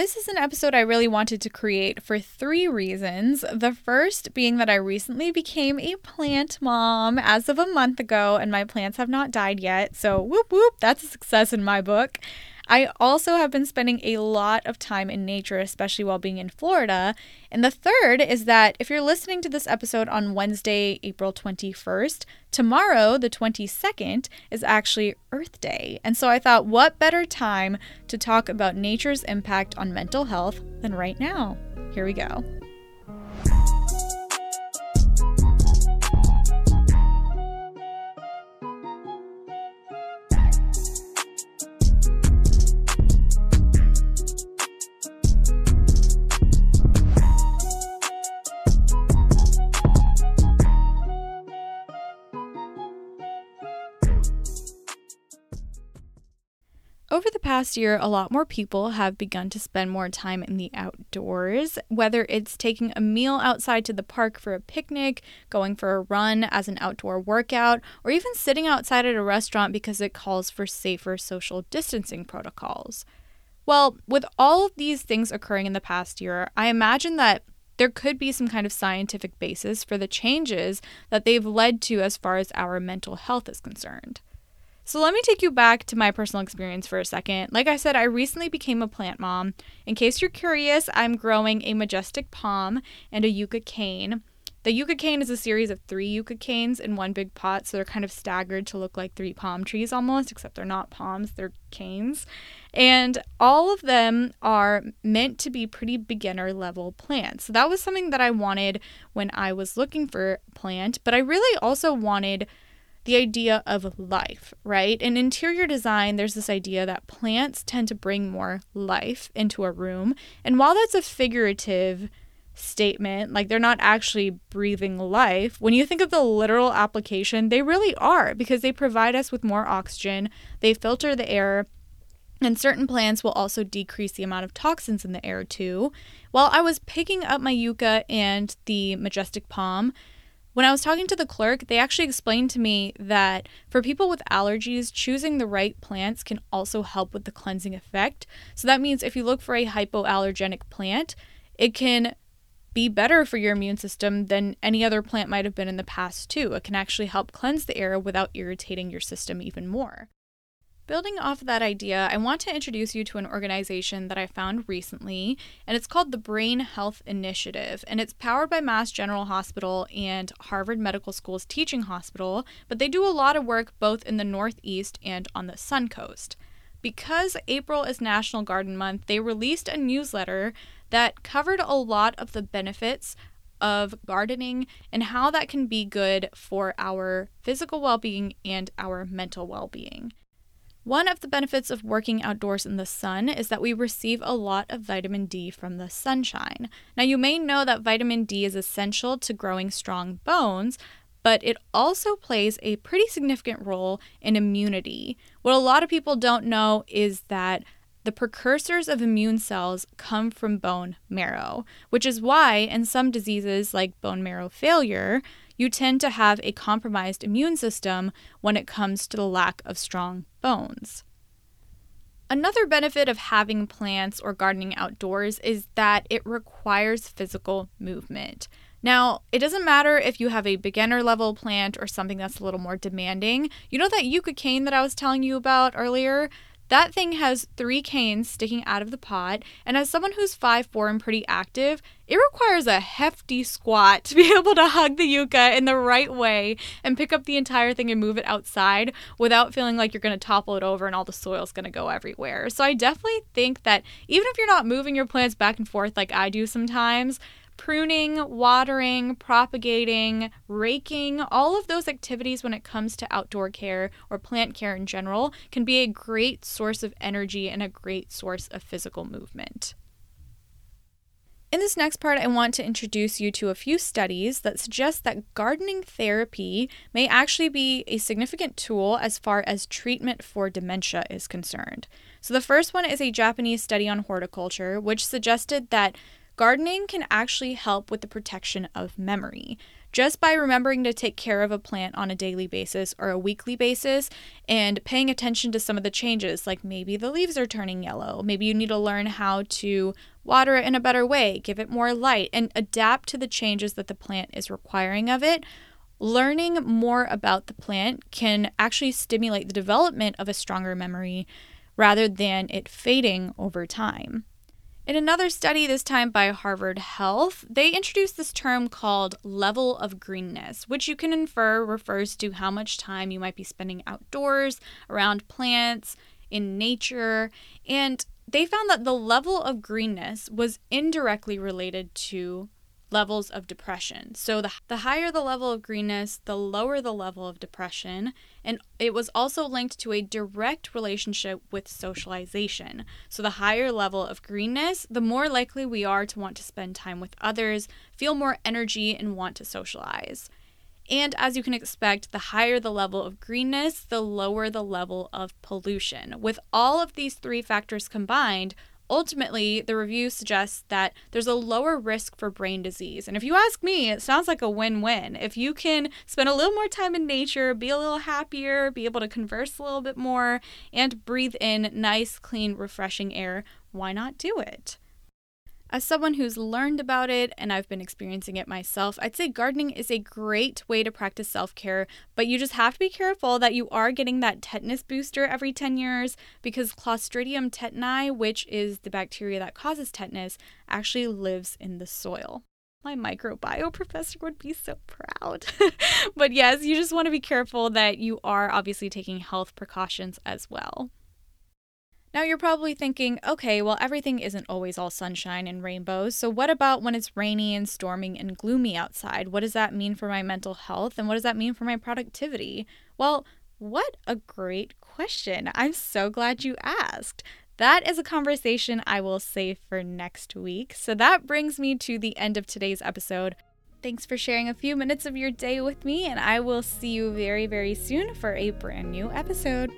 This is an episode I really wanted to create for three reasons. The first being that I recently became a plant mom as of a month ago, and my plants have not died yet. So, whoop whoop, that's a success in my book. I also have been spending a lot of time in nature, especially while being in Florida. And the third is that if you're listening to this episode on Wednesday, April 21st, tomorrow, the 22nd, is actually Earth Day. And so I thought, what better time to talk about nature's impact on mental health than right now? Here we go. Over the past year, a lot more people have begun to spend more time in the outdoors, whether it's taking a meal outside to the park for a picnic, going for a run as an outdoor workout, or even sitting outside at a restaurant because it calls for safer social distancing protocols. Well, with all of these things occurring in the past year, I imagine that there could be some kind of scientific basis for the changes that they've led to as far as our mental health is concerned. So let me take you back to my personal experience for a second. Like I said, I recently became a plant mom. In case you're curious, I'm growing a majestic palm and a yucca cane. The yucca cane is a series of three yucca canes in one big pot, so they're kind of staggered to look like three palm trees almost, except they're not palms, they're canes. And all of them are meant to be pretty beginner level plants. So that was something that I wanted when I was looking for a plant, but I really also wanted the idea of life, right? In interior design, there's this idea that plants tend to bring more life into a room. And while that's a figurative statement, like they're not actually breathing life, when you think of the literal application, they really are because they provide us with more oxygen, they filter the air. And certain plants will also decrease the amount of toxins in the air too. While I was picking up my yucca and the majestic palm, when I was talking to the clerk, they actually explained to me that for people with allergies, choosing the right plants can also help with the cleansing effect. So that means if you look for a hypoallergenic plant, it can be better for your immune system than any other plant might have been in the past, too. It can actually help cleanse the air without irritating your system even more. Building off of that idea, I want to introduce you to an organization that I found recently, and it's called the Brain Health Initiative. And it's powered by Mass General Hospital and Harvard Medical School's teaching hospital, but they do a lot of work both in the Northeast and on the Sun Coast. Because April is National Garden Month, they released a newsletter that covered a lot of the benefits of gardening and how that can be good for our physical well being and our mental well being. One of the benefits of working outdoors in the sun is that we receive a lot of vitamin D from the sunshine. Now, you may know that vitamin D is essential to growing strong bones, but it also plays a pretty significant role in immunity. What a lot of people don't know is that the precursors of immune cells come from bone marrow, which is why in some diseases like bone marrow failure, you tend to have a compromised immune system when it comes to the lack of strong bones. Another benefit of having plants or gardening outdoors is that it requires physical movement. Now, it doesn't matter if you have a beginner level plant or something that's a little more demanding. You know that yucca cane that I was telling you about earlier? That thing has three canes sticking out of the pot, and as someone who's 5'4 and pretty active, it requires a hefty squat to be able to hug the yucca in the right way and pick up the entire thing and move it outside without feeling like you're going to topple it over and all the soil's going to go everywhere. So I definitely think that even if you're not moving your plants back and forth like I do sometimes, pruning, watering, propagating, raking, all of those activities when it comes to outdoor care or plant care in general can be a great source of energy and a great source of physical movement. In this next part, I want to introduce you to a few studies that suggest that gardening therapy may actually be a significant tool as far as treatment for dementia is concerned. So, the first one is a Japanese study on horticulture, which suggested that Gardening can actually help with the protection of memory. just by remembering to take care of a plant on a daily basis or a weekly basis and paying attention to some of the changes, like maybe the leaves are turning yellow, maybe you need to learn how to water it in a better way, give it more light, and adapt to the changes that the plant is requiring of it. Learning more about the plant can actually stimulate the development of a stronger memory rather than it fading over time. In another study, this time by Harvard Health, they introduced this term called level of greenness, which you can infer refers to how much time you might be spending outdoors, around plants, in nature. And they found that the level of greenness was indirectly related to levels of depression. So the, the higher the level of greenness, the lower the level of depression. And it was also linked to a direct relationship with socialization. So the higher level of greenness, the more likely we are to want to spend time with others, feel more energy, and want to socialize. And as you can expect, the higher the level of greenness, the lower the level of pollution. With all of these three factors combined, ultimately, the review suggests that there's a lower risk for brain disease. And if you ask me, it sounds like a win win. If you can spend a little more time in nature, be a little happier, be able to converse a little bit more, and breathe in nice, clean, refreshing air, why not do it? As someone who's learned about it and I've been experiencing it myself, I'd say gardening is a great way to practice self care, but you just have to be careful that you are getting that tetanus booster every 10 years because Clostridium tetani, which is the bacteria that causes tetanus, actually lives in the soil. My microbiome professor would be so proud. but yes, you just want to be careful that you are obviously taking health precautions as well. Now you're probably thinking, okay, well, everything isn't always all sunshine and rainbows. So, what about when it's rainy and storming and gloomy outside? What does that mean for my mental health? And what does that mean for my productivity? Well, what a great question. I'm so glad you asked. That is a conversation I will save for next week. So, that brings me to the end of today's episode. Thanks for sharing a few minutes of your day with me, and I will see you very, very soon for a brand new episode.